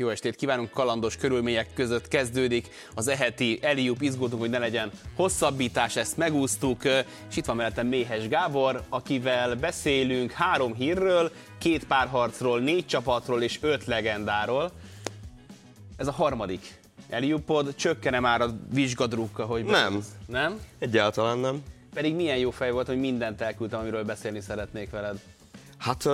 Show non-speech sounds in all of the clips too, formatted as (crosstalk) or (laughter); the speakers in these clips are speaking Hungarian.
Jó estét kívánunk, kalandos körülmények között kezdődik az eheti Eliup, izgultunk, hogy ne legyen hosszabbítás, ezt megúsztuk, és itt van mellettem Méhes Gábor, akivel beszélünk három hírről, két párharcról, négy csapatról és öt legendáról. Ez a harmadik Eliupod, csökkene már a vizsgadrukka, hogy... Nem. Nem? Egyáltalán nem. Pedig milyen jó fej volt, hogy mindent elküldtem, amiről beszélni szeretnék veled. Hát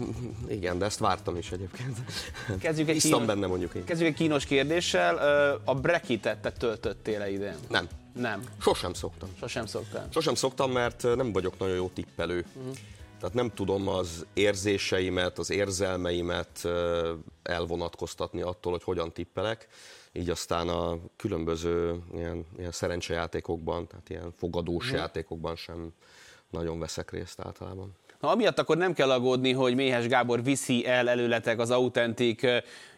(laughs) igen, de ezt vártam is egyébként. (laughs) Kezdjük egy kínos, benne mondjuk én. Kezdjük egy kínos kérdéssel. A Brexitet te töltöttél idén? Nem. Nem. Sosem szoktam. Sosem szoktam. Sosem szoktam, mert nem vagyok nagyon jó tippelő. Uh-huh. Tehát nem tudom az érzéseimet, az érzelmeimet elvonatkoztatni attól, hogy hogyan tippelek. Így aztán a különböző ilyen, ilyen szerencsejátékokban, tehát ilyen fogadós uh-huh. játékokban sem nagyon veszek részt általában. Na, amiatt akkor nem kell aggódni, hogy Méhes Gábor viszi el előletek az autentik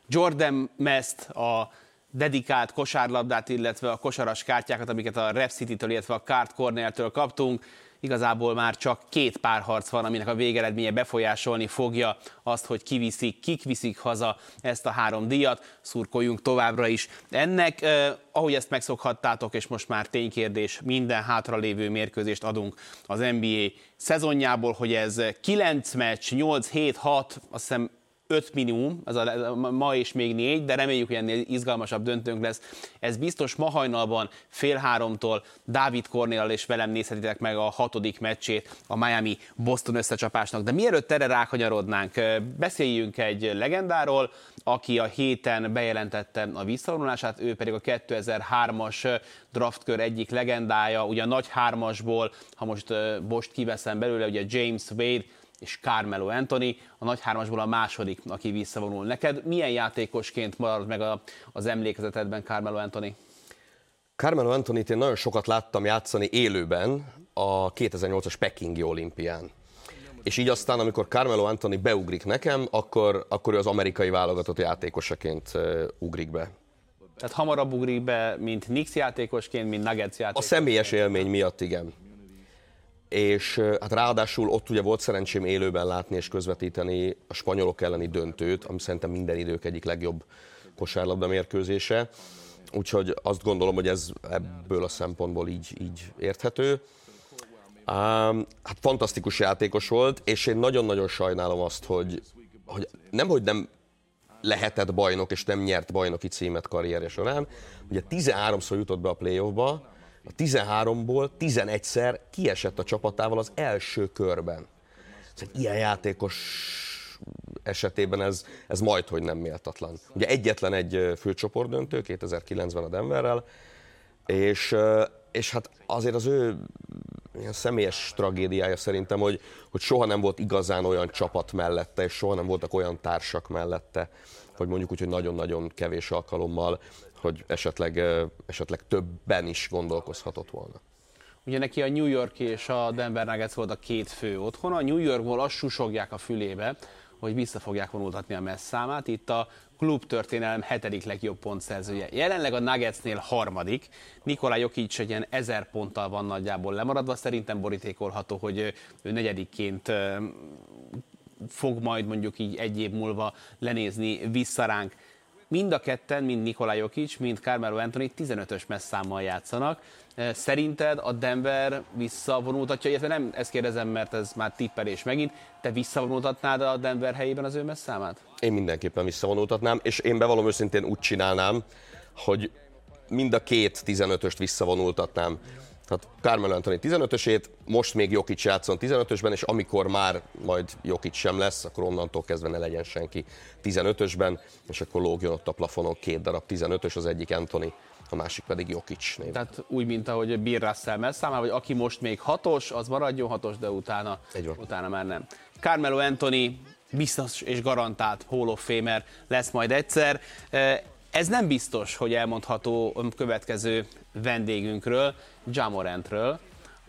Jordan Mest, a dedikált kosárlabdát, illetve a kosaras kártyákat, amiket a Rep City-től, illetve a Card Corner-től kaptunk igazából már csak két párharc van, aminek a végeredménye befolyásolni fogja azt, hogy kiviszik, kik viszik haza ezt a három díjat. Szurkoljunk továbbra is. Ennek, eh, ahogy ezt megszokhattátok, és most már ténykérdés, minden hátralévő mérkőzést adunk az NBA szezonjából, hogy ez 9 meccs, 8-7-6, azt hiszem 5 minimum, ez a, ma és még négy, de reméljük, hogy ennél izgalmasabb döntőnk lesz. Ez biztos ma hajnalban fél háromtól Dávid Kornél és velem nézhetitek meg a hatodik meccsét a Miami-Boston összecsapásnak. De mielőtt erre rákanyarodnánk, beszéljünk egy legendáról, aki a héten bejelentette a visszavonulását, ő pedig a 2003-as draftkör egyik legendája, ugye a nagy hármasból, ha most Bost kiveszem belőle, ugye James Wade, és Carmelo Anthony, a nagy hármasból a második, aki visszavonul. Neked milyen játékosként marad meg a, az emlékezetedben Carmelo Anthony? Carmelo Anthony-t én nagyon sokat láttam játszani élőben a 2008-as Pekingi olimpián. És így aztán, amikor Carmelo Anthony beugrik nekem, akkor, akkor ő az amerikai válogatott játékosaként ugrik be. Tehát hamarabb ugrik be, mint Knicks játékosként, mint Nuggets játékosként? A személyes élmény miatt igen és hát ráadásul ott ugye volt szerencsém élőben látni és közvetíteni a spanyolok elleni döntőt, ami szerintem minden idők egyik legjobb kosárlabda mérkőzése. Úgyhogy azt gondolom, hogy ez ebből a szempontból így, így érthető. hát fantasztikus játékos volt, és én nagyon-nagyon sajnálom azt, hogy, hogy nem, hogy nem lehetett bajnok, és nem nyert bajnoki címet karrierje során. Ugye 13-szor jutott be a playoffba, a 13-ból 11-szer kiesett a csapatával az első körben. Egy ilyen játékos esetében ez, ez majd, hogy nem méltatlan. Ugye egyetlen egy főcsoportdöntő 2009-ben a Denverrel, és, és hát azért az ő ilyen személyes tragédiája szerintem, hogy, hogy soha nem volt igazán olyan csapat mellette, és soha nem voltak olyan társak mellette, hogy mondjuk úgy, hogy nagyon-nagyon kevés alkalommal hogy esetleg, esetleg többen is gondolkozhatott volna. Ugye neki a New York és a Denver Nuggets volt a két fő otthon. A New Yorkból azt susogják a fülébe, hogy vissza fogják vonultatni a messz számát. Itt a klub történelem hetedik legjobb pontszerzője. Jelenleg a Nuggetsnél harmadik. Nikolaj Jokic egy ilyen ezer ponttal van nagyjából lemaradva. Szerintem borítékolható, hogy ő negyedikként fog majd mondjuk így egy év múlva lenézni vissza ránk. Mind a ketten, mind Nikola Jokic, mind Carmelo Anthony 15-ös messzámmal játszanak. Szerinted a Denver visszavonultatja, illetve nem ezt kérdezem, mert ez már tippelés megint, te visszavonultatnád a Denver helyében az ő messzámát? Én mindenképpen visszavonultatnám, és én bevallom őszintén úgy csinálnám, hogy mind a két 15-öst visszavonultatnám. Tehát Carmelo Anthony 15-ösét, most még Jokic játszon 15-ösben, és amikor már majd Jokic sem lesz, akkor onnantól kezdve ne legyen senki 15-ösben, és akkor lógjon ott a plafonon két darab 15-ös, az egyik Anthony, a másik pedig Jokic név. Tehát úgy, mint ahogy Bill Russell számára, hogy aki most még hatos, az maradjon hatos, de utána, utána már nem. Carmelo Anthony biztos és garantált Hall of Famer lesz majd egyszer. Ez nem biztos, hogy elmondható a következő vendégünkről, Jamorantről,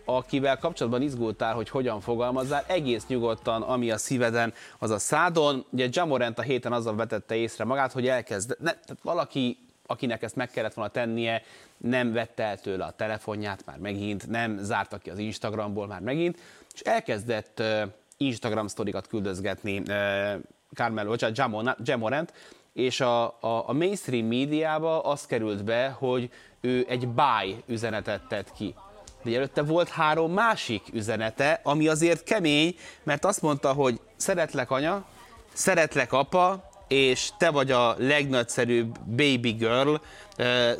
akivel kapcsolatban izgultál, hogy hogyan fogalmazzál, egész nyugodtan, ami a szíveden, az a szádon. Ugye Jamorant a héten azzal vetette észre magát, hogy elkezd, ne, tehát valaki, akinek ezt meg kellett volna tennie, nem vette el tőle a telefonját már megint, nem zárta ki az Instagramból már megint, és elkezdett uh, Instagram sztorikat küldözgetni uh, Carmelo, Jamorant, és a, a, a mainstream médiába az került be, hogy ő egy buy üzenetet tett ki. De előtte volt három másik üzenete, ami azért kemény, mert azt mondta, hogy szeretlek anya, szeretlek apa, és te vagy a legnagyszerűbb baby girl,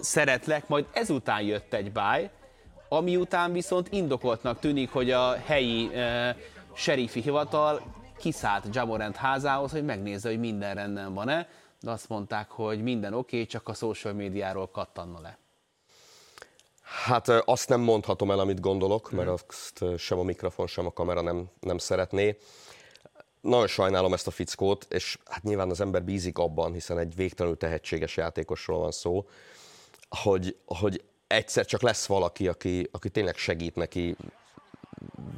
szeretlek, majd ezután jött egy báj, ami után viszont indokoltnak tűnik, hogy a helyi serifi hivatal kiszállt Jamorant házához, hogy megnézze, hogy minden rendben van-e, de azt mondták, hogy minden oké, okay, csak a social médiáról kattanna le. Hát azt nem mondhatom el, amit gondolok, mert mhm. azt sem a mikrofon, sem a kamera nem, nem szeretné. Nagyon sajnálom ezt a fickót, és hát nyilván az ember bízik abban, hiszen egy végtelenül tehetséges játékosról van szó, hogy, hogy egyszer csak lesz valaki, aki, aki tényleg segít neki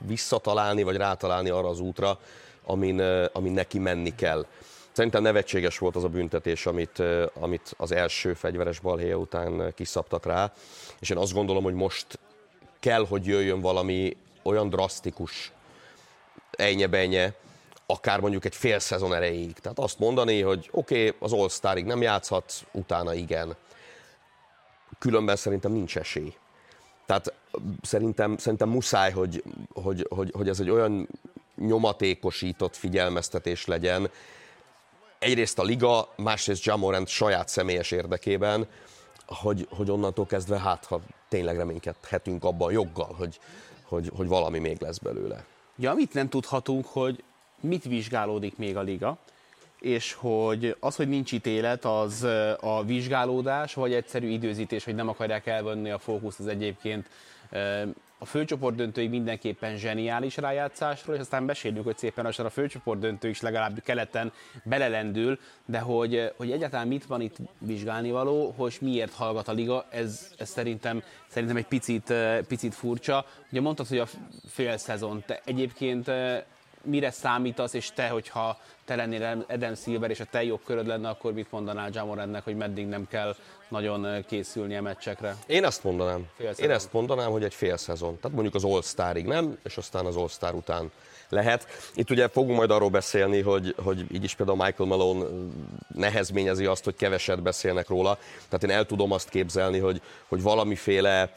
visszatalálni, vagy rátalálni arra az útra, amin, amin neki menni kell. Szerintem nevetséges volt az a büntetés, amit, amit az első fegyveres balhéja után kiszabtak rá, és én azt gondolom, hogy most kell, hogy jöjjön valami olyan drasztikus ejnye akár mondjuk egy fél szezon erejéig. Tehát azt mondani, hogy oké, okay, az All-Starig nem játszhat, utána igen. Különben szerintem nincs esély. Tehát szerintem, szerintem muszáj, hogy, hogy, hogy, hogy ez egy olyan nyomatékosított figyelmeztetés legyen, egyrészt a liga, másrészt Jamorant saját személyes érdekében, hogy, hogy onnantól kezdve hát, ha tényleg reménykedhetünk abban joggal, hogy, hogy, hogy valami még lesz belőle. Ja, amit nem tudhatunk, hogy mit vizsgálódik még a liga, és hogy az, hogy nincs ítélet, az a vizsgálódás, vagy egyszerű időzítés, hogy nem akarják elvenni a fókuszt, az egyébként a főcsoport döntőig mindenképpen zseniális rájátszásról, és aztán beszélünk, hogy szépen lassan a főcsoport döntő is legalább keleten belelendül, de hogy, hogy egyáltalán mit van itt vizsgálni való, hogy miért hallgat a liga, ez, ez szerintem, szerintem egy picit, picit furcsa. Ugye mondtad, hogy a fél szezon, te egyébként mire számítasz, és te, hogyha te lennél Eden Silver, és a te jogköröd lenne, akkor mit mondanál Jamorendnek, hogy meddig nem kell nagyon készülni a meccsekre? Én azt mondanám. Én ezt mondanám, hogy egy fél szezon. Tehát mondjuk az All-Starig nem, és aztán az All-Star után lehet. Itt ugye fogunk majd arról beszélni, hogy, hogy így is például Michael Malone nehezményezi azt, hogy keveset beszélnek róla. Tehát én el tudom azt képzelni, hogy, hogy valamiféle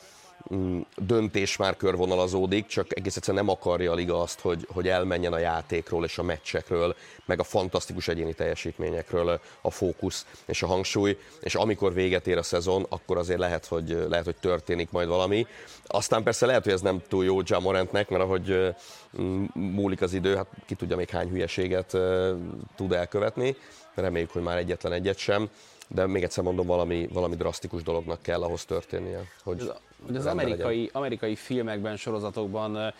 döntés már körvonalazódik, csak egész egyszerűen nem akarja a liga azt, hogy, hogy elmenjen a játékról és a meccsekről, meg a fantasztikus egyéni teljesítményekről a fókusz és a hangsúly, és amikor véget ér a szezon, akkor azért lehet, hogy, lehet, hogy történik majd valami. Aztán persze lehet, hogy ez nem túl jó Jamorantnek, mert ahogy mm, múlik az idő, hát ki tudja még hány hülyeséget tud elkövetni, reméljük, hogy már egyetlen egyet sem de még egyszer mondom, valami, valami drasztikus dolognak kell ahhoz történnie, hogy hogy az amerikai, amerikai filmekben, sorozatokban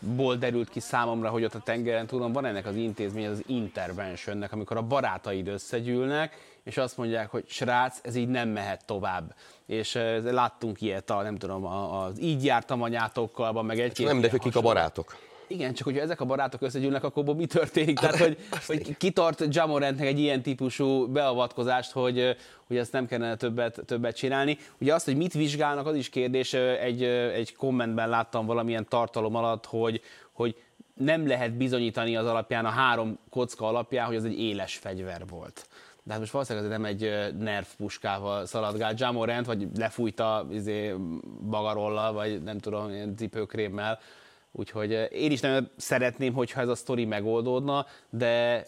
ból derült ki számomra, hogy ott a tengeren túlon van ennek az intézmény, az interventionnek, amikor a barátaid összegyűlnek, és azt mondják, hogy srác, ez így nem mehet tovább. És láttunk ilyet a, nem tudom, az így jártam anyátokkal, meg egy Nem, de kik a barátok. Igen, csak hogyha ezek a barátok összegyűlnek, akkor mi történik? Tehát, hogy, hogy kitart Jamorantnek egy ilyen típusú beavatkozást, hogy, hogy ezt nem kellene többet, többet csinálni. Ugye azt, hogy mit vizsgálnak, az is kérdés. Egy, egy kommentben láttam valamilyen tartalom alatt, hogy, hogy nem lehet bizonyítani az alapján, a három kocka alapján, hogy az egy éles fegyver volt. De hát most valószínűleg nem egy nerv puskával szaladgált Jamorant, vagy lefújta izé, bagarollal, vagy nem tudom, ilyen cipőkrémmel, Úgyhogy eh, én is nagyon szeretném, hogyha ez a sztori megoldódna, de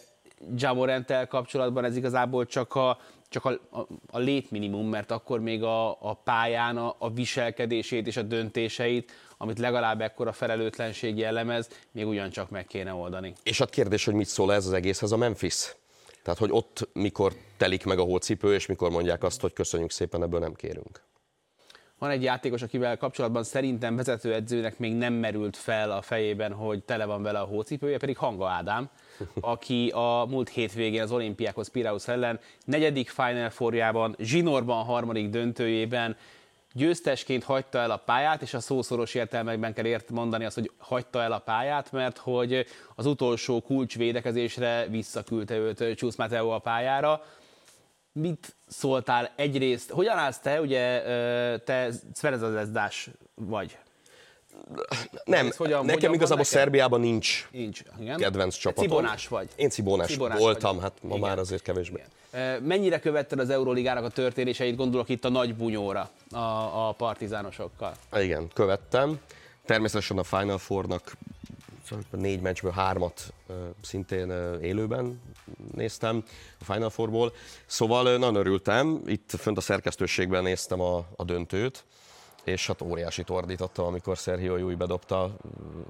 Jamorenttel kapcsolatban ez igazából csak a, csak a, a, a létminimum, mert akkor még a, a pályán a, a viselkedését és a döntéseit, amit legalább ekkora felelőtlenség jellemez, még ugyancsak meg kéne oldani. És a kérdés, hogy mit szól ez az egészhez a Memphis? Tehát, hogy ott mikor telik meg a hócipő, és mikor mondják azt, hogy köszönjük szépen, ebből nem kérünk. Van egy játékos, akivel kapcsolatban szerintem vezetőedzőnek még nem merült fel a fejében, hogy tele van vele a hócipője, pedig Hanga Ádám, (laughs) aki a múlt hétvégén az olimpiákhoz Piraeus ellen negyedik Final Fourjában, zsinórban harmadik döntőjében győztesként hagyta el a pályát, és a szószoros értelmekben kell ért mondani azt, hogy hagyta el a pályát, mert hogy az utolsó kulcsvédekezésre visszaküldte őt Csusz Mateo a pályára, mit szóltál egyrészt, hogyan állsz te, ugye te Szverezadezdás vagy? Nem, Ez hogyan- nekem hogyan igazából neked? Szerbiában nincs Nincs. Igen? kedvenc csapatom. Cibonás vagy. Én cibonás, Cibonás voltam, vagy. hát ma Igen. már azért kevésbé. E, Mennyire követted az Euroligának a történéseit, gondolok itt a nagy bunyóra a, a partizánosokkal? Igen, követtem. Természetesen a Final Four-nak szóval négy meccsből hármat szintén élőben néztem a Final Fourból. Szóval nagyon örültem, itt fönt a szerkesztőségben néztem a, a döntőt, és hát óriási ordítottam, amikor Sergio Júj bedobta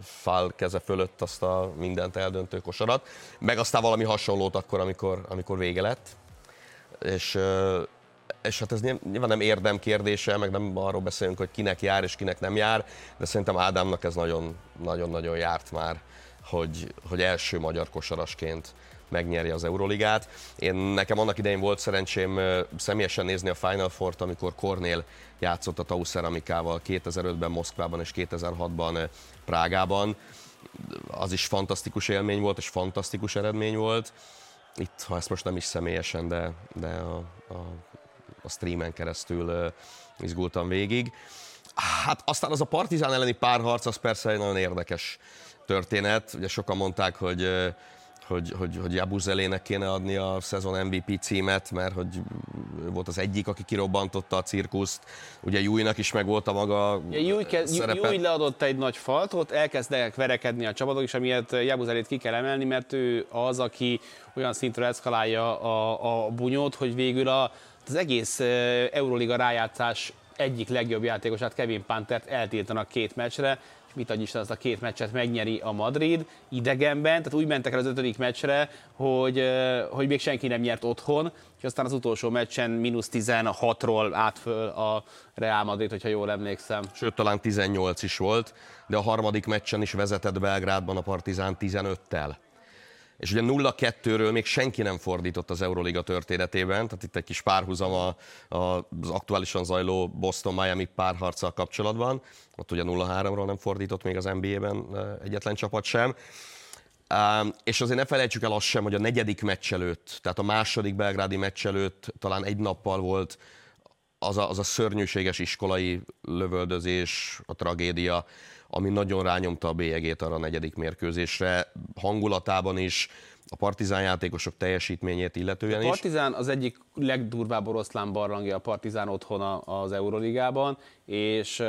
Fál keze fölött azt a mindent eldöntő kosarat, meg aztán valami hasonlót akkor, amikor, amikor vége lett. És, és hát ez nyilv- nyilván nem érdem kérdése, meg nem arról beszélünk, hogy kinek jár és kinek nem jár, de szerintem Ádámnak ez nagyon- nagyon-nagyon járt már, hogy, hogy első magyar kosarasként megnyeri az Euroligát. Én nekem annak idején volt szerencsém személyesen nézni a Final Four-t, amikor Kornél játszott a Tau Ceramikával 2005-ben Moszkvában és 2006-ban ö, Prágában. Az is fantasztikus élmény volt, és fantasztikus eredmény volt itt, ha ezt most nem is személyesen, de, de a, a, a streamen keresztül izgultam végig. Hát aztán az a Partizán elleni párharc, az persze egy nagyon érdekes történet. Ugye sokan mondták, hogy hogy, hogy, hogy Jabuzelének kéne adni a szezon MVP címet, mert hogy volt az egyik, aki kirobbantotta a cirkuszt. Ugye Jújnak is megvolt a maga Ja, Júj, ke- szerepe. Júj leadott egy nagy faltot, elkezdtek verekedni a csapatok, és amiatt Jabuzelét ki kell emelni, mert ő az, aki olyan szintre eszkalálja a, a bunyót, hogy végül a, az egész Euroliga rájátszás egyik legjobb játékosát, Kevin Pantert eltiltanak két meccsre, mit adj Isten, azt a két meccset megnyeri a Madrid idegenben, tehát úgy mentek el az ötödik meccsre, hogy, hogy még senki nem nyert otthon, és aztán az utolsó meccsen mínusz 16-ról állt föl a Real Madrid, hogyha jól emlékszem. sőt talán 18 is volt, de a harmadik meccsen is vezetett Belgrádban a Partizán 15-tel. És ugye 0-2-ről még senki nem fordított az Euroliga történetében, tehát itt egy kis párhuzam a, a, az aktuálisan zajló Boston-Miami párharccal kapcsolatban. Ott ugye 0-3-ról nem fordított még az NBA-ben egyetlen csapat sem. És azért ne felejtsük el azt sem, hogy a negyedik meccs előtt, tehát a második belgrádi meccs előtt talán egy nappal volt az a, az a szörnyűséges iskolai lövöldözés, a tragédia, ami nagyon rányomta a bélyegét arra a negyedik mérkőzésre, hangulatában is, a partizán játékosok teljesítményét illetően A is. Partizán az egyik legdurvább oroszlán barlangja a Partizán otthona az Euroligában, és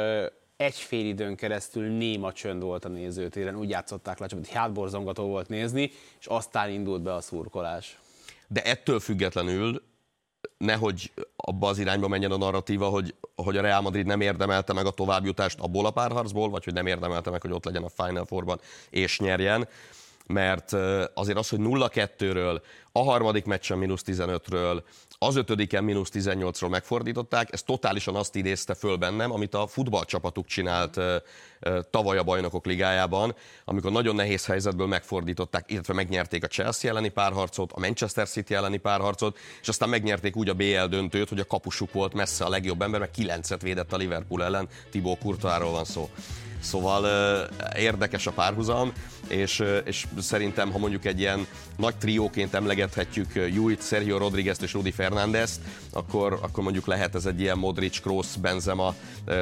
egy fél időn keresztül néma csönd volt a nézőtéren, úgy játszották le, csak hátborzongató volt nézni, és aztán indult be a szurkolás. De ettől függetlenül nehogy abba az irányba menjen a narratíva, hogy, hogy a Real Madrid nem érdemelte meg a továbbjutást abból a párharcból, vagy hogy nem érdemelte meg, hogy ott legyen a Final Fourban és nyerjen. Mert azért az, hogy 0-2-ről, a harmadik meccsen mínusz 15-ről, az ötödiken mínusz 18-ról megfordították, ez totálisan azt idézte föl bennem, amit a futballcsapatuk csinált tavaly a Bajnokok Ligájában, amikor nagyon nehéz helyzetből megfordították, illetve megnyerték a Chelsea elleni párharcot, a Manchester City elleni párharcot, és aztán megnyerték úgy a BL döntőt, hogy a kapusuk volt messze a legjobb ember, mert kilencet védett a Liverpool ellen, Thibaut Courtoisról van szó. Szóval érdekes a párhuzam, és, és szerintem, ha mondjuk egy ilyen nagy trióként emlegethetjük Jújt, Sergio Rodriguez és Rudi Fernándezt, akkor, akkor mondjuk lehet ez egy ilyen Modric, Kroos, Benzema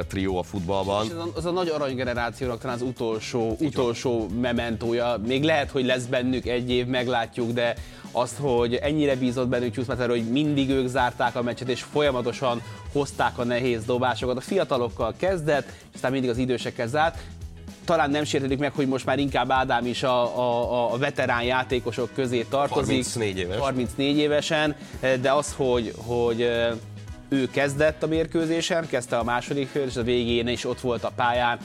trió a futballban. És az a, az a nagy aranygenerációnak talán az utolsó, utolsó mementója. Még lehet, hogy lesz bennük egy év, meglátjuk, de azt, hogy ennyire bízott bennük Csúszmeter, hogy mindig ők zárták a meccset, és folyamatosan hozták a nehéz dobásokat. A fiatalokkal kezdett, és aztán mindig az idősekkel zárt. Talán nem sértődik meg, hogy most már inkább Ádám is a, a, a veterán játékosok közé tartozik. 34 éves. 34 évesen, de az, hogy, hogy ő kezdett a mérkőzésen, kezdte a második fél, és a végén is ott volt a pályán,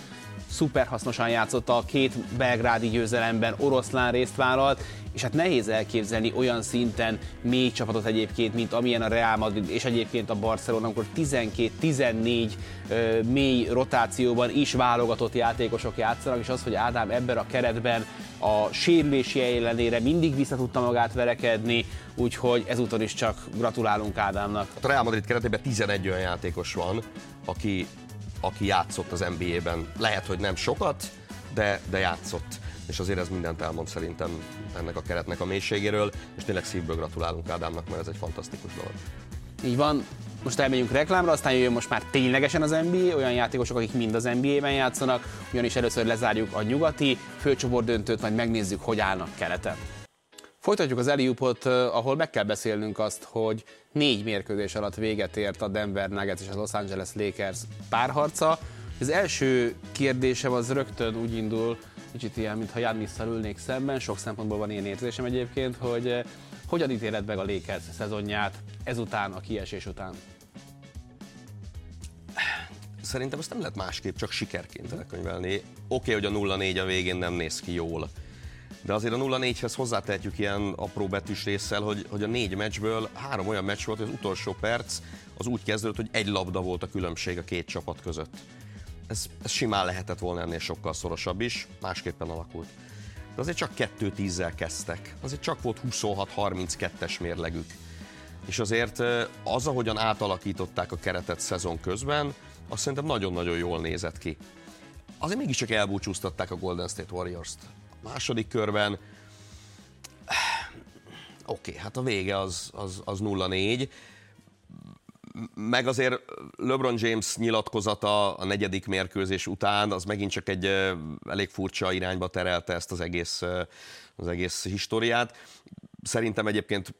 szuper hasznosan játszott a két belgrádi győzelemben, oroszlán részt vállalt, és hát nehéz elképzelni olyan szinten mély csapatot egyébként, mint amilyen a Real Madrid, és egyébként a Barcelona, amikor 12-14 ö, mély rotációban is válogatott játékosok játszanak, és az, hogy Ádám ebben a keretben a sérülési ellenére mindig vissza tudta magát verekedni, úgyhogy ezúton is csak gratulálunk Ádámnak. A Real Madrid keretében 11 olyan játékos van, aki, aki játszott az NBA-ben. Lehet, hogy nem sokat, de, de játszott. És azért ez mindent elmond szerintem ennek a keretnek a mélységéről, és tényleg szívből gratulálunk Ádámnak, mert ez egy fantasztikus dolog. Így van, most elmegyünk reklámra, aztán jöjjön most már ténylegesen az NBA, olyan játékosok, akik mind az NBA-ben játszanak, ugyanis először lezárjuk a nyugati főcsoport döntőt, majd megnézzük, hogy állnak keleten. Folytatjuk az Eliupot, ahol meg kell beszélnünk azt, hogy négy mérkőzés alatt véget ért a Denver Nuggets és a Los Angeles Lakers párharca. Az első kérdésem az rögtön úgy indul, kicsit ilyen, mintha Jannisszal ülnék szemben, sok szempontból van ilyen érzésem egyébként, hogy hogyan ítéled meg a Lakers szezonját ezután, a kiesés után? Szerintem ezt nem lehet másképp, csak sikerként elkönyvelni. Oké, okay, hogy a 0-4 a végén nem néz ki jól, de azért a 0-4-hez hozzátehetjük ilyen apró betűs résszel, hogy, hogy a négy meccsből három olyan meccs volt, hogy az utolsó perc az úgy kezdődött, hogy egy labda volt a különbség a két csapat között. Ez, ez simán lehetett volna ennél sokkal szorosabb is, másképpen alakult. De azért csak 2-10-zel kezdtek. Azért csak volt 26-32-es mérlegük. És azért az, ahogyan átalakították a keretet szezon közben, azt szerintem nagyon-nagyon jól nézett ki. Azért mégiscsak elbúcsúztatták a Golden State Warriors-t második körben. Oké, okay, hát a vége az, az, az 0-4. Meg azért LeBron James nyilatkozata a negyedik mérkőzés után, az megint csak egy elég furcsa irányba terelte ezt az egész, az egész históriát. Szerintem egyébként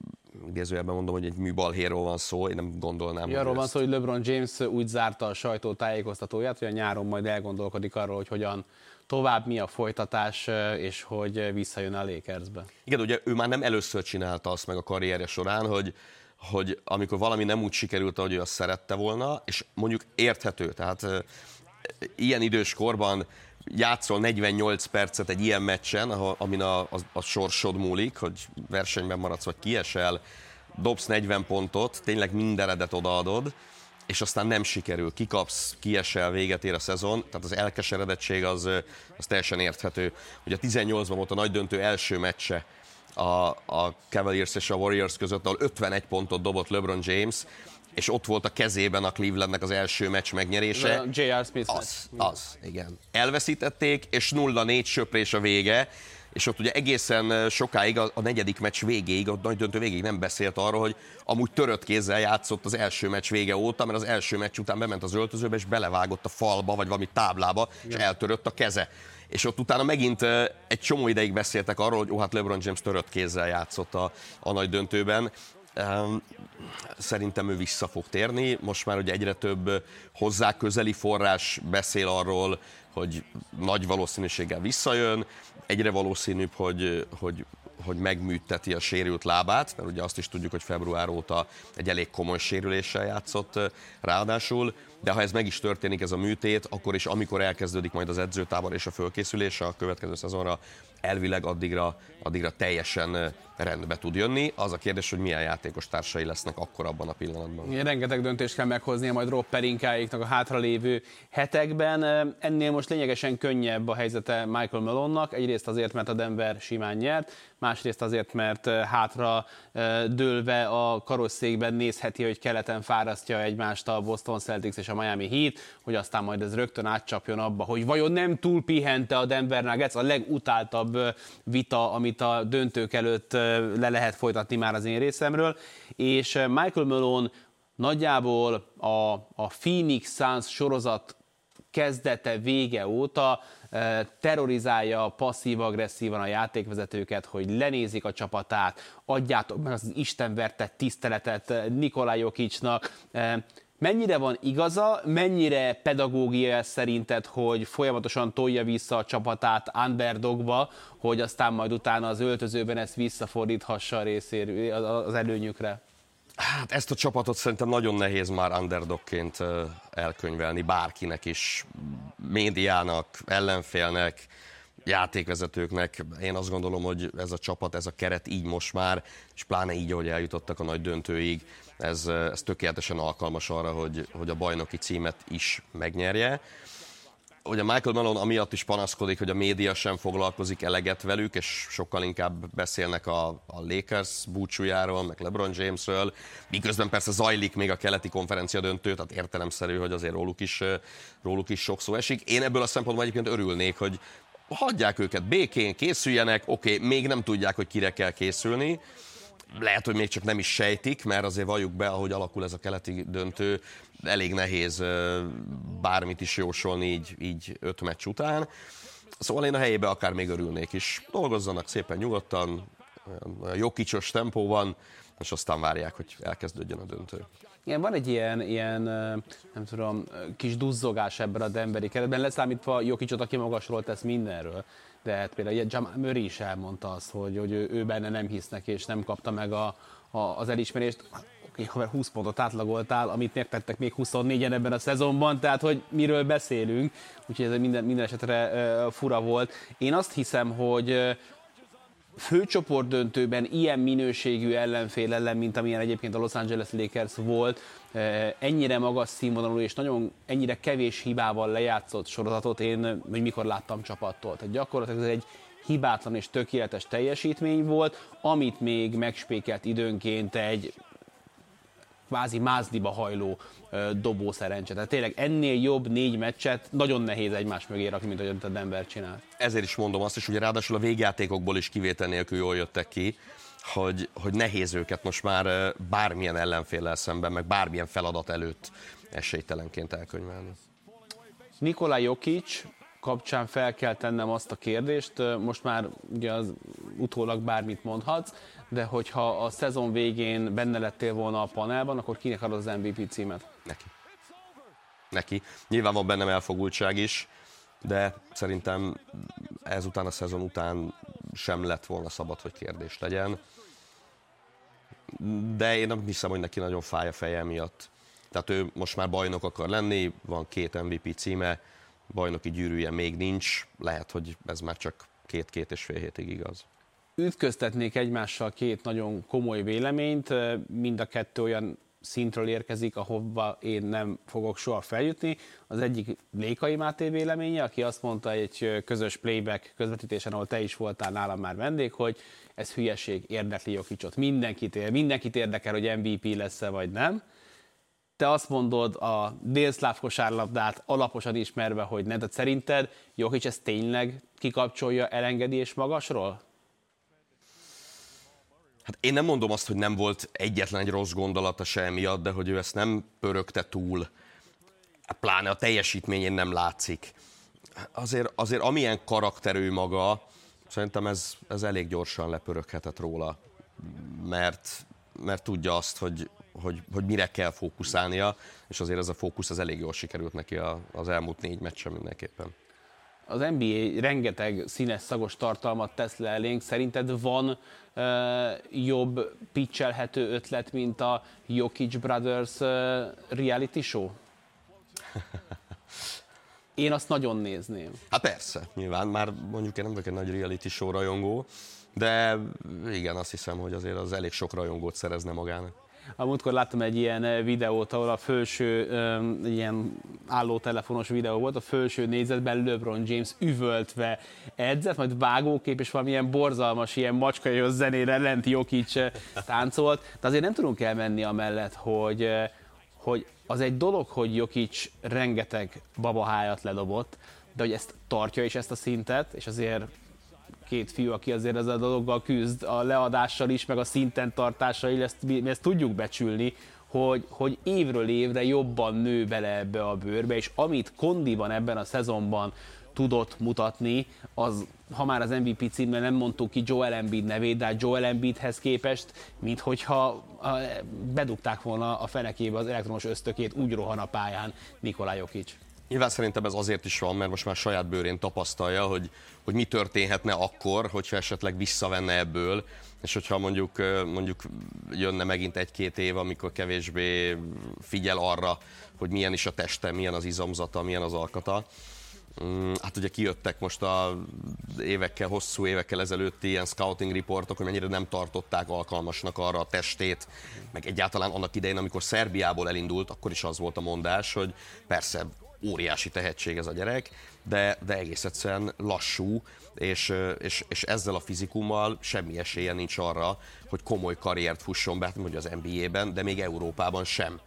idézőjelben mondom, hogy egy műbalhéról van szó, én nem gondolnám. Ja, arról van szó, hogy LeBron James úgy zárta a sajtó tájékoztatóját, hogy a nyáron majd elgondolkodik arról, hogy hogyan tovább mi a folytatás, és hogy visszajön a Lakersbe. Igen, ugye ő már nem először csinálta azt meg a karrierje során, hogy, hogy amikor valami nem úgy sikerült, ahogy ő azt szerette volna, és mondjuk érthető, tehát ilyen idős korban játszol 48 percet egy ilyen meccsen, amin a, a, a sorsod múlik, hogy versenyben maradsz, vagy kiesel, dobsz 40 pontot, tényleg mindenedet odaadod, és aztán nem sikerül, kikapsz, kiesel, véget ér a szezon, tehát az elkeseredettség az, az teljesen érthető. Ugye a 18-ban volt a nagy döntő első meccse a, a Cavaliers és a Warriors között, ahol 51 pontot dobott LeBron James, és ott volt a kezében a Clevelandnek az első meccs megnyerése. J.R. Smith az, az, igen. Elveszítették, és 0-4 söprés a vége, és ott ugye egészen sokáig, a, a negyedik meccs végéig, a nagy döntő végéig nem beszélt arról, hogy amúgy törött kézzel játszott az első meccs vége óta, mert az első meccs után bement az öltözőbe, és belevágott a falba, vagy valami táblába, és eltörött a keze. És ott utána megint egy csomó ideig beszéltek arról, hogy ó, hát LeBron James törött kézzel játszott a, a nagy döntőben. Szerintem ő vissza fog térni. Most már ugye egyre több hozzá közeli forrás beszél arról, hogy nagy valószínűséggel visszajön, egyre valószínűbb, hogy, hogy, hogy megműteti a sérült lábát, mert ugye azt is tudjuk, hogy február óta egy elég komoly sérüléssel játszott ráadásul, de ha ez meg is történik ez a műtét, akkor is amikor elkezdődik majd az edzőtábor és a fölkészülés a következő szezonra, elvileg addigra, addigra teljesen rendbe tud jönni. Az a kérdés, hogy milyen játékos társai lesznek akkor abban a pillanatban. Igen, rengeteg döntést kell meghoznia majd Rob Pelinkáiknak a hátralévő hetekben. Ennél most lényegesen könnyebb a helyzete Michael Malonnak. Egyrészt azért, mert a Denver simán nyert, másrészt azért, mert hátra dőlve a karosszékben nézheti, hogy keleten fárasztja egymást a Boston Celtics és a Miami Heat, hogy aztán majd ez rögtön átcsapjon abba, hogy vajon nem túl pihente a Denver Nuggets, a legutáltabb vita, amit a döntők előtt le lehet folytatni már az én részemről, és Michael Malone nagyjából a, a Phoenix Suns sorozat kezdete, vége óta terrorizálja passzív-agresszívan a játékvezetőket, hogy lenézik a csapatát, adjátok meg az istenvertett tiszteletet Nikolaj Jokicsnak. Mennyire van igaza, mennyire pedagógia szerinted, hogy folyamatosan tolja vissza a csapatát underdogba, hogy aztán majd utána az öltözőben ezt visszafordíthassa a részéről, az előnyükre? Hát ezt a csapatot szerintem nagyon nehéz már underdogként elkönyvelni bárkinek is, médiának, ellenfélnek, játékvezetőknek. Én azt gondolom, hogy ez a csapat, ez a keret így most már, és pláne így, ahogy eljutottak a nagy döntőig, ez, ez tökéletesen alkalmas arra, hogy, hogy a bajnoki címet is megnyerje. Ugye Michael Malone amiatt is panaszkodik, hogy a média sem foglalkozik eleget velük, és sokkal inkább beszélnek a, a Lakers búcsújáról, meg LeBron Jamesről, miközben persze zajlik még a keleti konferencia döntő, tehát értelemszerű, hogy azért róluk is, róluk is sok szó esik. Én ebből a szempontból egyébként örülnék, hogy hagyják őket békén, készüljenek, oké, okay, még nem tudják, hogy kire kell készülni, lehet, hogy még csak nem is sejtik, mert azért valljuk be, ahogy alakul ez a keleti döntő, elég nehéz bármit is jósolni így, így öt meccs után. Szóval én a helyébe akár még örülnék is. Dolgozzanak szépen nyugodtan, jókicsos tempóban, és aztán várják, hogy elkezdődjön a döntő. Igen, van egy ilyen, ilyen, nem tudom, kis duzzogás ebben a Denveri keretben, leszámítva Jokicsot, aki magasról tesz mindenről. De hát például Jamal Murray is elmondta azt, hogy, hogy ő, ő benne nem hisznek, és nem kapta meg a, a, az elismerést. Oké, okay, 20 pontot átlagoltál, amit megtettek még 24-en ebben a szezonban, tehát hogy miről beszélünk, úgyhogy ez minden, minden esetre uh, fura volt. Én azt hiszem, hogy uh, főcsoport döntőben ilyen minőségű ellenfél ellen, mint amilyen egyébként a Los Angeles Lakers volt, ennyire magas színvonalú és nagyon ennyire kevés hibával lejátszott sorozatot én hogy mikor láttam csapattól. Tehát gyakorlatilag ez egy hibátlan és tökéletes teljesítmény volt, amit még megspékelt időnként egy kvázi mázdiba hajló dobó szerencse. Tehát tényleg ennél jobb négy meccset nagyon nehéz egymás mögé rakni, mint ahogy a Denver csinál. Ezért is mondom azt is, hogy ráadásul a végjátékokból is kivétel nélkül jól jöttek ki, hogy, hogy nehéz őket most már bármilyen ellenféllel szemben, meg bármilyen feladat előtt esélytelenként elkönyvelni. Nikola Jokic kapcsán fel kell tennem azt a kérdést, most már ugye az utólag bármit mondhatsz, de hogyha a szezon végén benne lettél volna a panelban, akkor kinek adod az MVP címet? Neki. Neki. Nyilván van bennem elfogultság is, de szerintem ezután a szezon után sem lett volna szabad, hogy kérdés legyen. De én nem hiszem, hogy neki nagyon fáj a feje miatt. Tehát ő most már bajnok akar lenni, van két MVP címe, bajnoki gyűrűje még nincs, lehet, hogy ez már csak két-két és fél hétig igaz ütköztetnék egymással két nagyon komoly véleményt, mind a kettő olyan szintről érkezik, ahova én nem fogok soha feljutni. Az egyik Lékai Máté véleménye, aki azt mondta egy közös playback közvetítésen, ahol te is voltál nálam már vendég, hogy ez hülyeség, érdekli Jokicsot. Mindenkit, ér, mindenkit érdekel, hogy MVP lesz-e vagy nem. Te azt mondod a délszláv kosárlabdát alaposan ismerve, hogy ne, de szerinted Jokic ezt tényleg kikapcsolja, elengedi és magasról? Hát én nem mondom azt, hogy nem volt egyetlen egy rossz gondolata se miatt, de hogy ő ezt nem pörögte túl, pláne a teljesítményén nem látszik. Azért, azért amilyen karakterű maga, szerintem ez, ez elég gyorsan lepöröghetett róla, mert, mert tudja azt, hogy, hogy, hogy mire kell fókuszálnia, és azért ez a fókusz az elég jól sikerült neki az elmúlt négy meccsen mindenképpen az NBA rengeteg színes, szagos tartalmat tesz le elénk. Szerinted van uh, jobb pitchelhető ötlet, mint a Jokic Brothers uh, reality show? (laughs) Én azt nagyon nézném. Hát persze, nyilván, már mondjuk én nem vagyok egy nagy reality show rajongó, de igen, azt hiszem, hogy azért az elég sok rajongót szerezne magának. A múltkor láttam egy ilyen eh, videót, ahol a fölső, um, ilyen állótelefonos videó volt, a fölső nézetben LeBron James üvöltve edzett, majd vágókép, és valamilyen borzalmas, ilyen macskajos zenére lent Jokic eh, táncolt. De azért nem tudunk elmenni amellett, hogy, eh, hogy az egy dolog, hogy Jokic rengeteg babahájat ledobott, de hogy ezt tartja is ezt a szintet, és azért két fiú, aki azért ezzel a dologgal küzd, a leadással is, meg a szinten tartással ezt, mi ezt tudjuk becsülni, hogy, hogy évről évre jobban nő bele ebbe a bőrbe, és amit Kondi van ebben a szezonban tudott mutatni, az, ha már az MVP címben nem mondtuk ki Joel Embiid nevét, de Joel Embiidhez képest, mint hogyha bedugták volna a fenekébe az elektromos ösztökét, úgy rohan a pályán Nikolaj Jokic. Nyilván szerintem ez azért is van, mert most már saját bőrén tapasztalja, hogy, hogy mi történhetne akkor, hogyha esetleg visszavenne ebből, és hogyha mondjuk, mondjuk jönne megint egy-két év, amikor kevésbé figyel arra, hogy milyen is a teste, milyen az izomzata, milyen az alkata. Mm, hát ugye kijöttek most a évekkel, hosszú évekkel ezelőtti ilyen scouting riportok, hogy mennyire nem tartották alkalmasnak arra a testét, meg egyáltalán annak idején, amikor Szerbiából elindult, akkor is az volt a mondás, hogy persze óriási tehetség ez a gyerek, de, de egész egyszerűen lassú, és, és, és ezzel a fizikummal semmi esélye nincs arra, hogy komoly karriert fusson be, hát hogy az NBA-ben, de még Európában sem.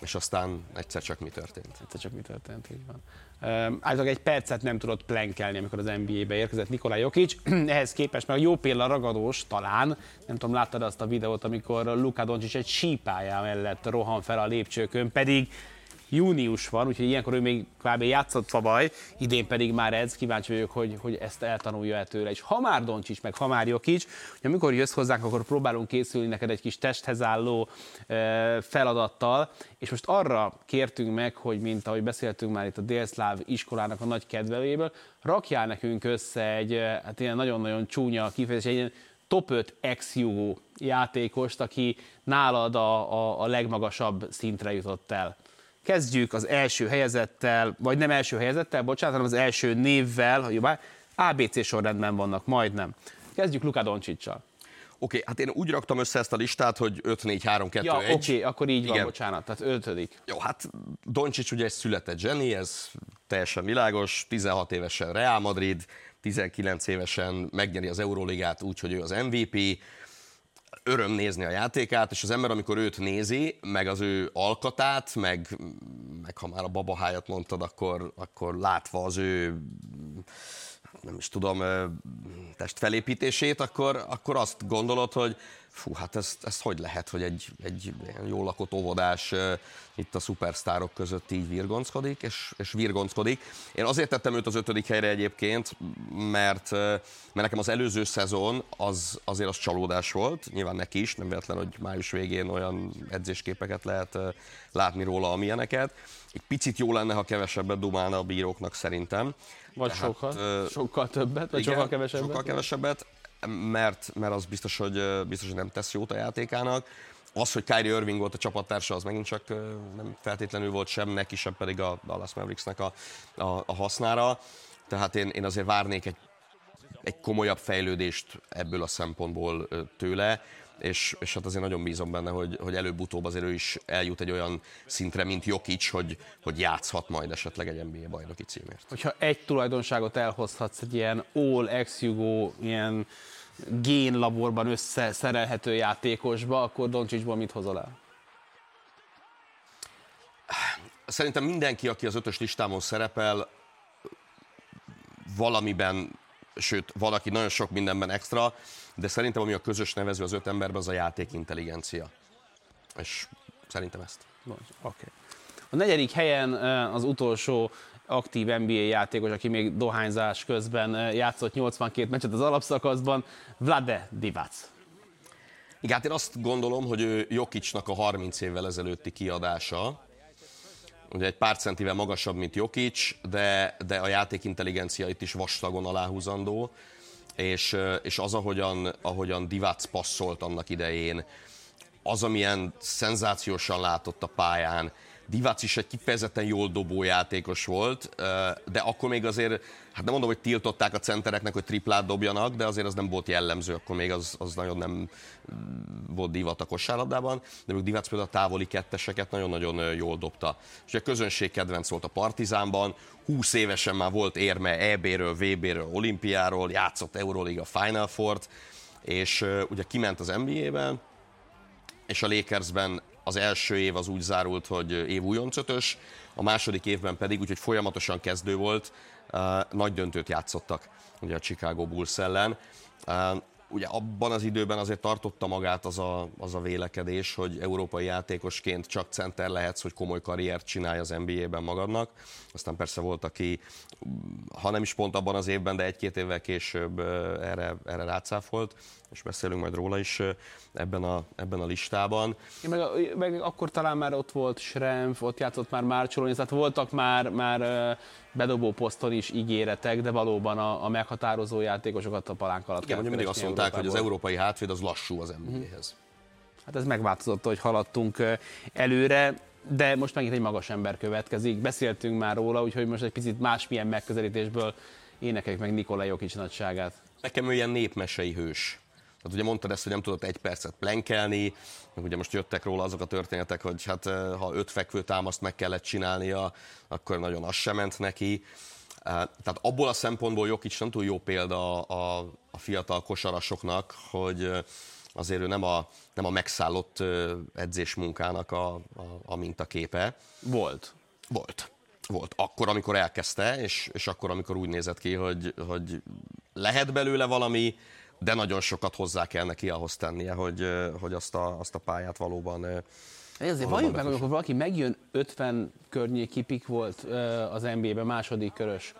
és aztán egyszer csak mi történt. Egyszer csak mi történt, így van. Általában egy percet nem tudott plenkelni, amikor az NBA-be érkezett Nikolaj Jokic. (clears throat) Ehhez képest meg jó példa ragadós talán, nem tudom, láttad azt a videót, amikor Luka Doncic egy sípájá mellett rohan fel a lépcsőkön, pedig június van, úgyhogy ilyenkor ő még kb. játszott fabaj, idén pedig már ez, kíváncsi vagyok, hogy, hogy ezt eltanulja-e tőle. És ha már Doncsics, meg ha már Jokic, hogy amikor jössz hozzánk, akkor próbálunk készülni neked egy kis testhez álló e, feladattal, és most arra kértünk meg, hogy mint ahogy beszéltünk már itt a délszláv iskolának a nagy kedvelőjéből, rakjál nekünk össze egy, hát ilyen nagyon-nagyon csúnya kifejezés, egy ilyen top 5 ex játékost, aki nálad a, a, a legmagasabb szintre jutott el. Kezdjük az első helyezettel, vagy nem első helyezettel, bocsánat, hanem az első névvel, hogy bár ABC sorrendben vannak, majdnem. Kezdjük Luka Doncsicsal. Oké, okay, hát én úgy raktam össze ezt a listát, hogy 5, 4, 3, 2, ja, 1. Oké, okay, akkor így Igen. van, bocsánat, tehát ötödik. Jó, hát Doncsics ugye egy született zseni, ez teljesen világos, 16 évesen Real Madrid, 19 évesen megnyeri az Euróligát úgy, hogy ő az MVP, öröm nézni a játékát, és az ember, amikor őt nézi, meg az ő alkatát, meg, meg ha már a babahájat mondtad, akkor, akkor látva az ő nem is tudom, testfelépítését, akkor, akkor azt gondolod, hogy fú, hát ezt, ezt hogy lehet, hogy egy, egy jól lakott óvodás itt a szupersztárok között így virgonckodik, és, és virgonckodik. Én azért tettem őt az ötödik helyre egyébként, mert, mert nekem az előző szezon az, azért az csalódás volt, nyilván neki is, nem véletlen, hogy május végén olyan edzésképeket lehet látni róla, amilyeneket. Egy picit jó lenne, ha kevesebbet dumálna a bíróknak szerintem. Vagy Tehát, sokkal, sokkal többet, vagy igen, sokkal kevesebbet? Sokkal kevesebbet mert, mert az biztos hogy, biztos, hogy nem tesz jót a játékának. Az, hogy Kyrie Irving volt a csapattársa, az megint csak nem feltétlenül volt sem neki, sem pedig a Dallas Mavericksnek a, a, a hasznára. Tehát én, én azért várnék egy, egy komolyabb fejlődést ebből a szempontból tőle, és, és hát azért nagyon bízom benne, hogy, hogy előbb-utóbb azért ő is eljut egy olyan szintre, mint Jokic, hogy, hogy játszhat majd esetleg egy NBA bajnoki címért. Hogyha egy tulajdonságot elhozhatsz egy ilyen all ex ilyen génlaborban összeszerelhető játékosba, akkor Doncsicsból mit hozol el? Szerintem mindenki, aki az ötös listámon szerepel, valamiben, sőt, valaki nagyon sok mindenben extra, de szerintem ami a közös nevező az öt emberben, az a játék intelligencia. És szerintem ezt. Oké. Okay. A negyedik helyen az utolsó aktív NBA játékos, aki még dohányzás közben játszott 82 meccset az alapszakaszban, Vlade Divac. Igen, hát én azt gondolom, hogy ő Jokicsnak a 30 évvel ezelőtti kiadása, ugye egy pár centivel magasabb, mint Jokic, de, de a játék intelligencia itt is vastagon aláhúzandó, és, és az, ahogyan, ahogyan Divac passzolt annak idején, az, amilyen szenzációsan látott a pályán, Divac is egy kifejezetten jól dobó játékos volt, de akkor még azért, hát nem mondom, hogy tiltották a centereknek, hogy triplát dobjanak, de azért az nem volt jellemző, akkor még az, az nagyon nem mm, volt divat a kosárlabdában, de még Divac például a távoli ketteseket nagyon-nagyon jól dobta. És a közönség kedvenc volt a Partizánban, 20 évesen már volt érme EB-ről, VB-ről, olimpiáról, játszott Euroliga Final Four-t, és ugye kiment az NBA-ben, és a Lakersben az első év az úgy zárult, hogy év újoncötös, a második évben pedig, úgyhogy folyamatosan kezdő volt, nagy döntőt játszottak ugye a Chicago Bulls ellen ugye abban az időben azért tartotta magát az a, az a vélekedés, hogy európai játékosként csak center lehetsz, hogy komoly karriert csinálj az NBA-ben magadnak. Aztán persze volt, aki, ha nem is pont abban az évben, de egy-két évvel később erre, erre rácáfolt, és beszélünk majd róla is ebben a, ebben a listában. Ja, meg, meg, akkor talán már ott volt Schrempf, ott játszott már Márcsolóni, tehát voltak már, már bedobó poszton is ígéretek, de valóban a, a meghatározó játékosokat a palánk alatt Igen, mindig azt mondták, hogy az európai hátvéd az lassú az NBA-hez. Hát ez megváltozott, hogy haladtunk előre, de most megint egy magas ember következik. Beszéltünk már róla, úgyhogy most egy picit másmilyen megközelítésből énekeljük meg Nikolaj Jokic nagyságát. Nekem ő ilyen népmesei hős. Ugye mondtad ezt, hogy nem tudott egy percet plenkelni, meg ugye most jöttek róla azok a történetek, hogy hát ha öt fekvő támaszt meg kellett csinálnia, akkor nagyon az sem ment neki. Tehát abból a szempontból Jokic nem túl jó példa a, a fiatal kosarasoknak, hogy azért ő nem a, nem a megszállott edzésmunkának a, a, a mintaképe. Volt. Volt. Volt. Akkor, amikor elkezdte, és, és akkor, amikor úgy nézett ki, hogy, hogy lehet belőle valami, de nagyon sokat hozzá kell neki ahhoz tennie, hogy, hogy azt, a, azt a pályát valóban ezért valljuk meg, amikor valaki megjön 50 környéki pik volt az NBA-ben, második körös,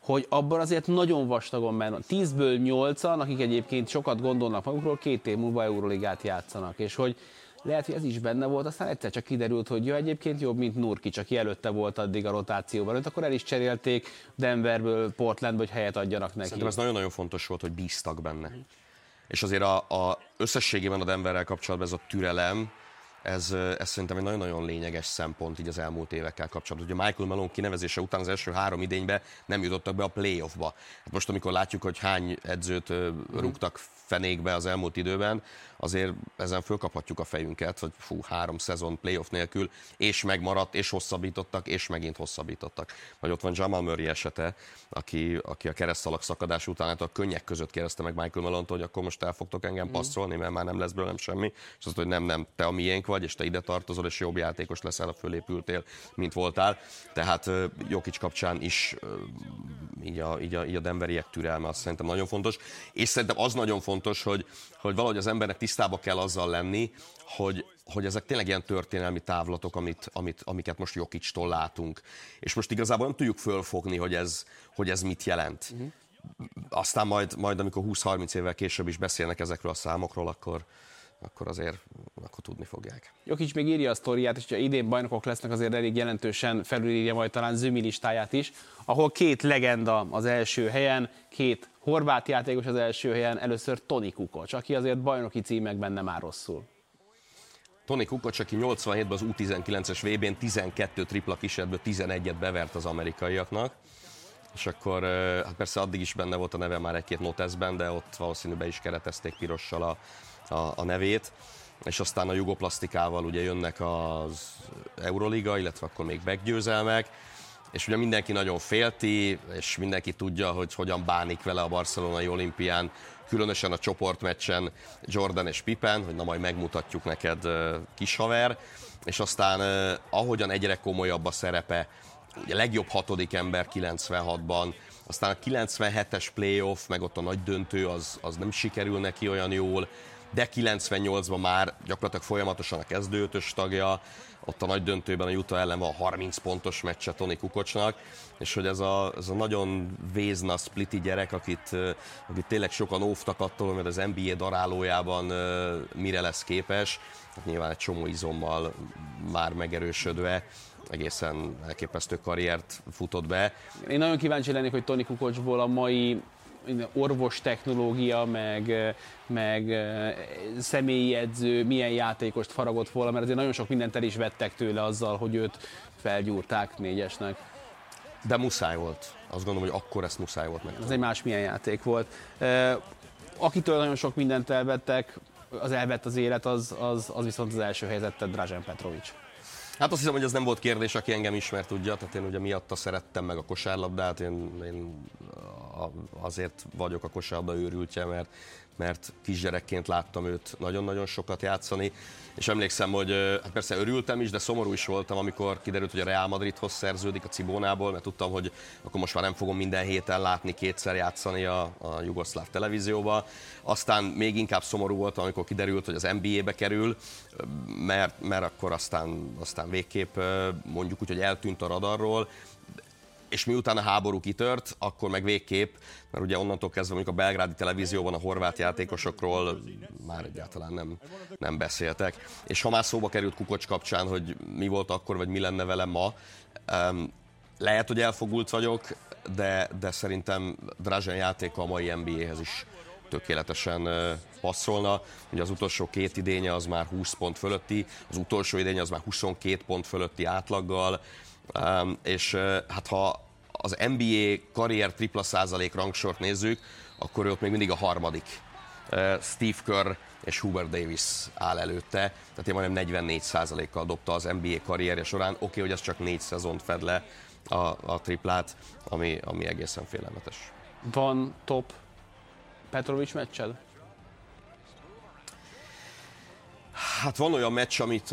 hogy abban azért nagyon vastagon benne. 10-ből 8-an, akik egyébként sokat gondolnak magukról, két év múlva Euroligát játszanak, és hogy lehet, hogy ez is benne volt, aztán egyszer csak kiderült, hogy jó, egyébként jobb, mint Nurki, csak előtte volt addig a rotációban. Őt akkor el is cserélték Denverből, Portlandba, hogy helyet adjanak neki. Szerintem ez nagyon-nagyon fontos volt, hogy bíztak benne. És azért a, a összességében a Denverrel kapcsolatban ez a türelem, ez, ez szerintem egy nagyon-nagyon lényeges szempont így az elmúlt évekkel kapcsolatban. Ugye Michael Malone kinevezése után az első három idénybe nem jutottak be a playoffba. Hát most, amikor látjuk, hogy hány edzőt rúgtak fenékbe az elmúlt időben, azért ezen fölkaphatjuk a fejünket, hogy fú, három szezon playoff nélkül, és megmaradt, és hosszabbítottak, és megint hosszabbítottak. Vagy ott van Jamal Murray esete, aki, aki a keresztalak szakadás után hát a könnyek között kérdezte meg Michael malone hogy akkor most el fogtok engem passzolni, mert már nem lesz belőlem semmi, és azt, hogy nem, nem, te a miénk vagy, és te ide tartozol, és jobb játékos leszel, a fölépültél, mint voltál. Tehát Jokic kapcsán is így a, így a, így a denveriek türelme, azt szerintem nagyon fontos. És szerintem az nagyon fontos, hogy, hogy valahogy az embernek tisztába kell azzal lenni, hogy, hogy ezek tényleg ilyen történelmi távlatok, amit, amit, amiket most Jokicstól látunk. És most igazából nem tudjuk fölfogni, hogy ez, hogy ez mit jelent. Uh-huh. Aztán majd, majd amikor 20-30 évvel később is beszélnek ezekről a számokról, akkor, akkor azért akkor tudni fogják. Jokic még írja a sztoriát, és ha idén bajnokok lesznek, azért elég jelentősen felülírja majd talán Zümi listáját is, ahol két legenda az első helyen, két horvát játékos az első helyen, először Toni Kukoc, aki azért bajnoki címekben nem áll rosszul. Toni Kukoc, aki 87-ben az U19-es VB-n 12 tripla kísérletből 11-et bevert az amerikaiaknak, és akkor hát persze addig is benne volt a neve már egy-két noteszben, de ott valószínűleg be is keretezték pirossal a, a, a nevét, és aztán a jugoplasztikával ugye jönnek az Euroliga, illetve akkor még meggyőzelmek, és ugye mindenki nagyon félti, és mindenki tudja, hogy hogyan bánik vele a barcelonai olimpián, különösen a csoportmeccsen Jordan és Pippen, hogy na majd megmutatjuk neked kis haver, és aztán ahogyan egyre komolyabb a szerepe, ugye legjobb hatodik ember 96-ban, aztán a 97-es playoff, meg ott a nagy döntő, az, az nem sikerül neki olyan jól, de 98-ban már gyakorlatilag folyamatosan a kezdőtös tagja, ott a nagy döntőben a Utah ellen van 30 pontos meccse Tony Kukocsnak, és hogy ez a, ez a nagyon vézna, spliti gyerek, akit, akit tényleg sokan óvtak attól, mert az NBA darálójában mire lesz képes, hát nyilván egy csomó izommal már megerősödve, egészen elképesztő karriert futott be. Én nagyon kíváncsi lennék, hogy Tony Kukocsból a mai orvos technológia, meg, meg személyi edző, milyen játékost faragott volna, mert azért nagyon sok mindent el is vettek tőle azzal, hogy őt felgyúrták négyesnek. De muszáj volt. Azt gondolom, hogy akkor ezt muszáj volt meg. Ez egy más milyen játék volt. Akitől nagyon sok mindent elvettek, az elvett az élet, az, az, az viszont az első helyzette Drazen Petrovics. Hát azt hiszem, hogy ez nem volt kérdés, aki engem ismert tudja, tehát én ugye miatta szerettem meg a kosárlabdát, én, én azért vagyok a kosárlabda őrültje, mert, mert kisgyerekként láttam őt nagyon-nagyon sokat játszani, és emlékszem, hogy hát persze örültem is, de szomorú is voltam, amikor kiderült, hogy a Real Madridhoz szerződik a Cibónából, mert tudtam, hogy akkor most már nem fogom minden héten látni, kétszer játszani a, a jugoszláv televízióba. Aztán még inkább szomorú voltam, amikor kiderült, hogy az NBA-be kerül, mert, mert akkor aztán, aztán végképp mondjuk úgy, hogy eltűnt a radarról, és miután a háború kitört, akkor meg végképp, mert ugye onnantól kezdve mondjuk a belgrádi televízióban a horvát játékosokról már egyáltalán nem, nem beszéltek. És ha már szóba került Kukocs kapcsán, hogy mi volt akkor, vagy mi lenne velem ma, lehet, hogy elfogult vagyok, de, de szerintem Drazen játéka a mai NBA-hez is tökéletesen passzolna. Ugye az utolsó két idénye az már 20 pont fölötti, az utolsó idénye az már 22 pont fölötti átlaggal, és hát ha az NBA karrier tripla százalék rangsort nézzük, akkor ő ott még mindig a harmadik. Steve Kerr és Hubert Davis áll előtte, tehát én majdnem 44 százalékkal dobta az NBA karrierje során. Oké, okay, hogy ez csak négy szezont fed le a, a triplát, ami, ami egészen félelmetes. Van top Petrovics meccsel? Hát van olyan meccs, amit,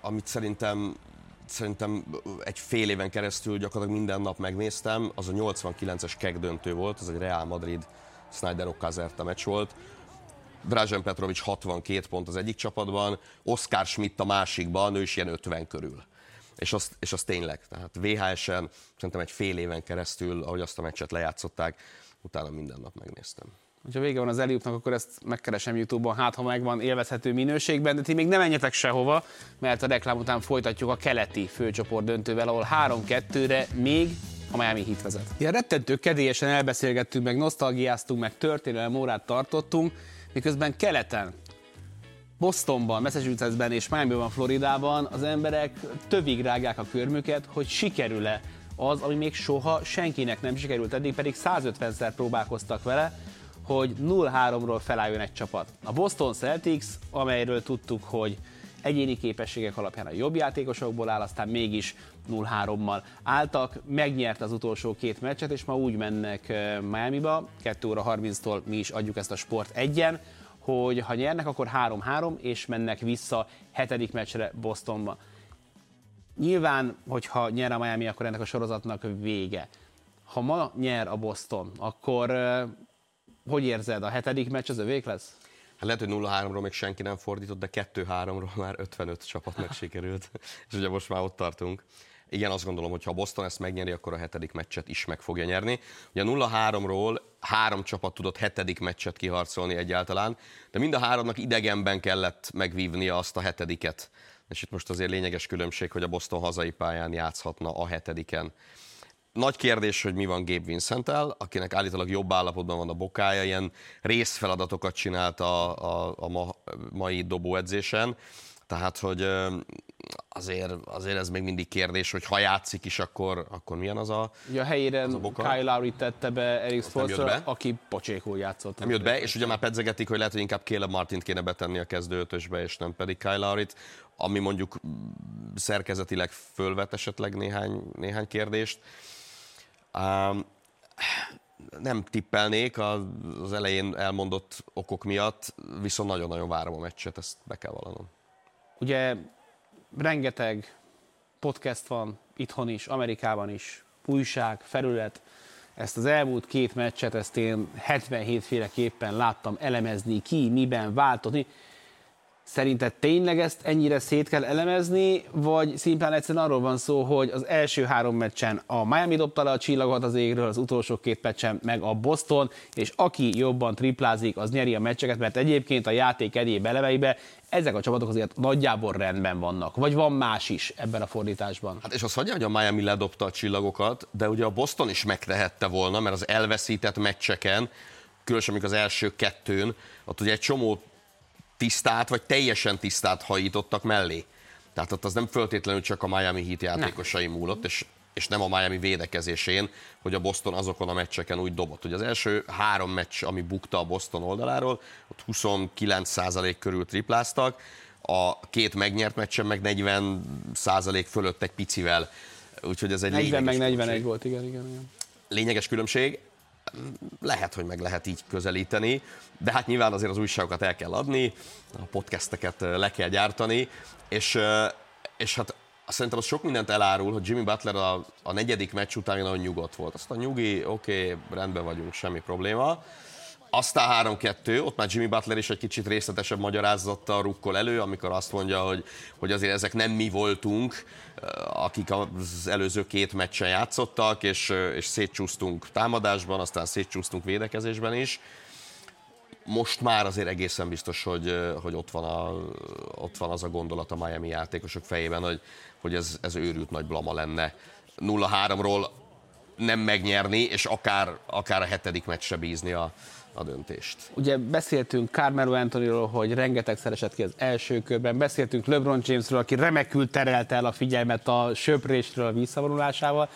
amit szerintem szerintem egy fél éven keresztül gyakorlatilag minden nap megnéztem, az a 89-es keg döntő volt, ez egy Real Madrid Snyder Okazerta meccs volt. Dražen Petrovic 62 pont az egyik csapatban, Oscar Schmidt a másikban, ő is ilyen 50 körül. És az, és az tényleg, tehát VHS-en szerintem egy fél éven keresztül, ahogy azt a meccset lejátszották, utána minden nap megnéztem. Ha vége van az Eliupnak, akkor ezt megkeresem YouTube-on, hát ha megvan élvezhető minőségben, de ti még nem menjetek sehova, mert a reklám után folytatjuk a keleti főcsoport döntővel, ahol 3-2-re még a Miami Heat vezet. Ilyen rettentő kedélyesen elbeszélgettünk, meg nosztalgiáztunk, meg történelem órát tartottunk, miközben keleten Bostonban, Massachusettsben és Miami-ban, Floridában az emberek tövig rágják a körmüket, hogy sikerül-e az, ami még soha senkinek nem sikerült, eddig pedig 150-szer próbálkoztak vele, hogy 0-3-ról felálljon egy csapat. A Boston Celtics, amelyről tudtuk, hogy egyéni képességek alapján a jobb játékosokból áll, aztán mégis 0-3-mal álltak, megnyert az utolsó két meccset, és ma úgy mennek Miami-ba, 2 óra 30-tól mi is adjuk ezt a sport egyen, hogy ha nyernek, akkor 3-3, és mennek vissza hetedik meccsre Bostonba. Nyilván, hogyha nyer a Miami, akkor ennek a sorozatnak vége. Ha ma nyer a Boston, akkor hogy érzed, a hetedik meccs az övék lesz? Hát lehet, hogy 0-3-ról még senki nem fordított, de 2-3-ról már 55 csapatnak sikerült, (laughs) és ugye most már ott tartunk. Igen, azt gondolom, hogy ha Boston ezt megnyeri, akkor a hetedik meccset is meg fogja nyerni. Ugye 0-3-ról három csapat tudott hetedik meccset kiharcolni egyáltalán, de mind a háromnak idegenben kellett megvívnia azt a hetediket. És itt most azért lényeges különbség, hogy a Boston hazai pályán játszhatna a hetediken. Nagy kérdés, hogy mi van Gabe vincent akinek állítólag jobb állapotban van a bokája, ilyen részfeladatokat csinált a, a, a ma, mai dobóedzésen, tehát, hogy azért, azért ez még mindig kérdés, hogy ha játszik is, akkor, akkor milyen az a Ja, a helyére az a boka. Kyle Lowry tette be Eric Spoelstra, aki pocsékul játszott. Nem jött be, és ugye már pedzegetik, hogy lehet, hogy inkább Caleb Martint kéne betenni a kezdőötösbe, és nem pedig Kyle Lowry-t, ami mondjuk szerkezetileg fölvet esetleg néhány, néhány kérdést. Um, nem tippelnék az elején elmondott okok miatt, viszont nagyon-nagyon várom a meccset, ezt be kell vallanom. Ugye rengeteg podcast van itthon is, Amerikában is, újság, felület. Ezt az elmúlt két meccset, ezt én 77 féleképpen láttam elemezni, ki, miben változni. Szerinted tényleg ezt ennyire szét kell elemezni, vagy szimplán egyszerűen arról van szó, hogy az első három meccsen a Miami dobta le a csillagot az égről, az utolsó két meccsen meg a Boston, és aki jobban triplázik, az nyeri a meccseket, mert egyébként a játék egyéb eleveibe ezek a csapatok azért nagyjából rendben vannak. Vagy van más is ebben a fordításban? Hát és azt hagyja, hogy a Miami ledobta a csillagokat, de ugye a Boston is megtehette volna, mert az elveszített meccseken, különösen az első kettőn, ott ugye egy csomó tisztát, vagy teljesen tisztát hajítottak mellé. Tehát ott az nem föltétlenül csak a Miami Heat játékosai nem. múlott, és, és nem a Miami védekezésén, hogy a Boston azokon a meccseken úgy dobott. Ugye az első három meccs, ami bukta a Boston oldaláról, ott 29% körül tripláztak, a két megnyert meccsen meg 40% fölött egy picivel. Úgyhogy ez egy 40 meg 41 különbség. volt, igen, igen, igen. Lényeges különbség lehet, hogy meg lehet így közelíteni, de hát nyilván azért az újságokat el kell adni, a podcasteket le kell gyártani, és, és hát szerintem az sok mindent elárul, hogy Jimmy Butler a, a negyedik meccs után nagyon nyugodt volt. Azt a nyugi, oké, okay, rendben vagyunk, semmi probléma. Aztán 3-2, ott már Jimmy Butler is egy kicsit részletesebb magyarázattal rukkol elő, amikor azt mondja, hogy, hogy azért ezek nem mi voltunk, eh, akik az előző két meccsen játszottak, és, eh, és szétcsúsztunk támadásban, aztán szétcsúsztunk védekezésben is. Most már azért egészen biztos, hogy, eh, hogy ott, van a, ott van az a gondolat a Miami játékosok fejében, hogy, hogy ez, ez őrült nagy blama lenne. 0-3-ról nem megnyerni, és akár, akár a hetedik meccsre bízni a, a döntést. Ugye beszéltünk Carmelo Anthonyról, hogy rengeteg esett ki az első körben, beszéltünk LeBron Jamesről, aki remekül terelte el a figyelmet a söprésről a visszavonulásával.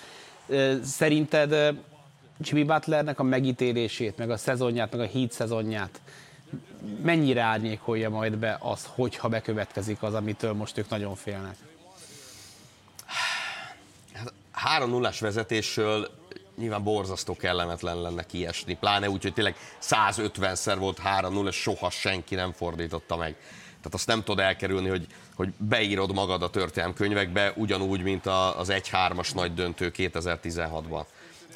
Szerinted Jimmy Butlernek a megítélését, meg a szezonját, meg a híd szezonját mennyire árnyékolja majd be az, hogyha bekövetkezik az, amitől most ők nagyon félnek? 3 0 vezetésről nyilván borzasztó kellemetlen lenne kiesni, pláne úgy, hogy tényleg 150-szer volt 3-0, és soha senki nem fordította meg. Tehát azt nem tudod elkerülni, hogy, hogy beírod magad a történelm könyvekbe, ugyanúgy, mint az 1-3-as nagy döntő 2016-ban.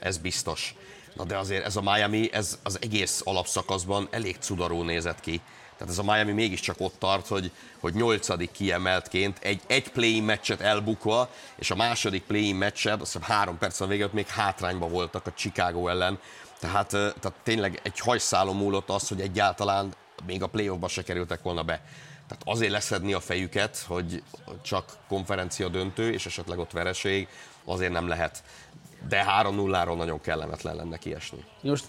Ez biztos. Na de azért ez a Miami, ez az egész alapszakaszban elég cudarul nézett ki. Tehát ez a Miami mégiscsak ott tart, hogy, hogy nyolcadik kiemeltként egy, egy play meccset elbukva, és a második play meccset, azt hiszem három perc a végén még hátrányba voltak a Chicago ellen. Tehát, tehát tényleg egy hajszálon múlott az, hogy egyáltalán még a playoffba se kerültek volna be. Tehát azért leszedni a fejüket, hogy csak konferencia döntő, és esetleg ott vereség, azért nem lehet. De 3-0-ról nagyon kellemetlen lenne kiesni. Most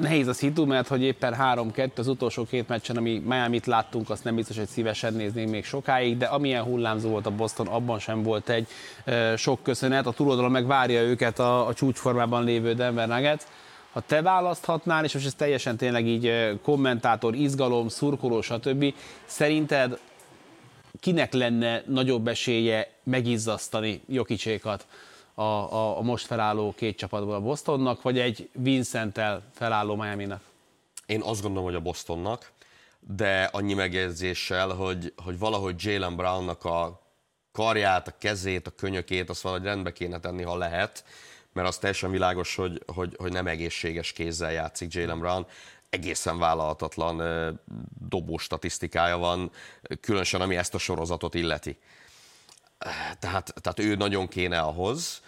nehéz a szitu, mert hogy éppen 3-2 az utolsó két meccsen, ami Miami-t láttunk, azt nem biztos, hogy szívesen néznénk még sokáig, de amilyen hullámzó volt a Boston, abban sem volt egy sok köszönet. A túloldalon meg várja őket a, a csúcsformában lévő Denver Nuggets. Ha te választhatnál, és most ez teljesen tényleg így kommentátor, izgalom, szurkoló, stb. Szerinted kinek lenne nagyobb esélye megizzasztani Jokicsékat? A, a, a most felálló két csapatból a Bostonnak, vagy egy Vincenttel felálló Miami-nak? Én azt gondolom, hogy a Bostonnak, de annyi megjegyzéssel, hogy, hogy valahogy Jalen Brownnak a karját, a kezét, a könyökét, azt valahogy rendbe kéne tenni, ha lehet, mert az teljesen világos, hogy, hogy, hogy nem egészséges kézzel játszik Jalen Brown. Egészen vállalhatatlan dobó statisztikája van, különösen ami ezt a sorozatot illeti tehát, tehát ő nagyon kéne ahhoz,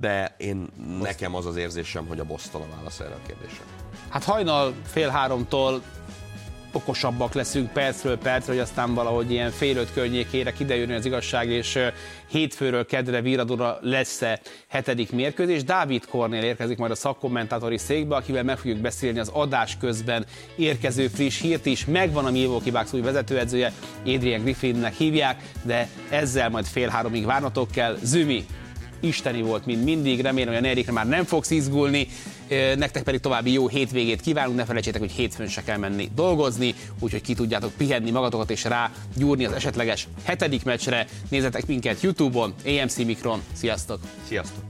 de én nekem az az érzésem, hogy a Boston a válasz erre a kérdésre. Hát hajnal fél háromtól okosabbak leszünk percről percre, hogy aztán valahogy ilyen fél öt környékére kiderülni az igazság, és hétfőről kedre víradóra lesz-e hetedik mérkőzés. Dávid Kornél érkezik majd a szakkommentátori székbe, akivel meg fogjuk beszélni az adás közben érkező friss hírt is. Megvan a Milwaukee Bucks új vezetőedzője, Adrian Griffinnek hívják, de ezzel majd fél háromig várnatok kell. Zümi, isteni volt, mint mindig. Remélem, hogy a negyedikre már nem fogsz izgulni. Nektek pedig további jó hétvégét kívánunk. Ne felejtsétek, hogy hétfőn se kell menni dolgozni, úgyhogy ki tudjátok pihenni magatokat és rá gyúrni az esetleges hetedik meccsre. Nézzetek minket YouTube-on, AMC Mikron. Sziasztok! Sziasztok!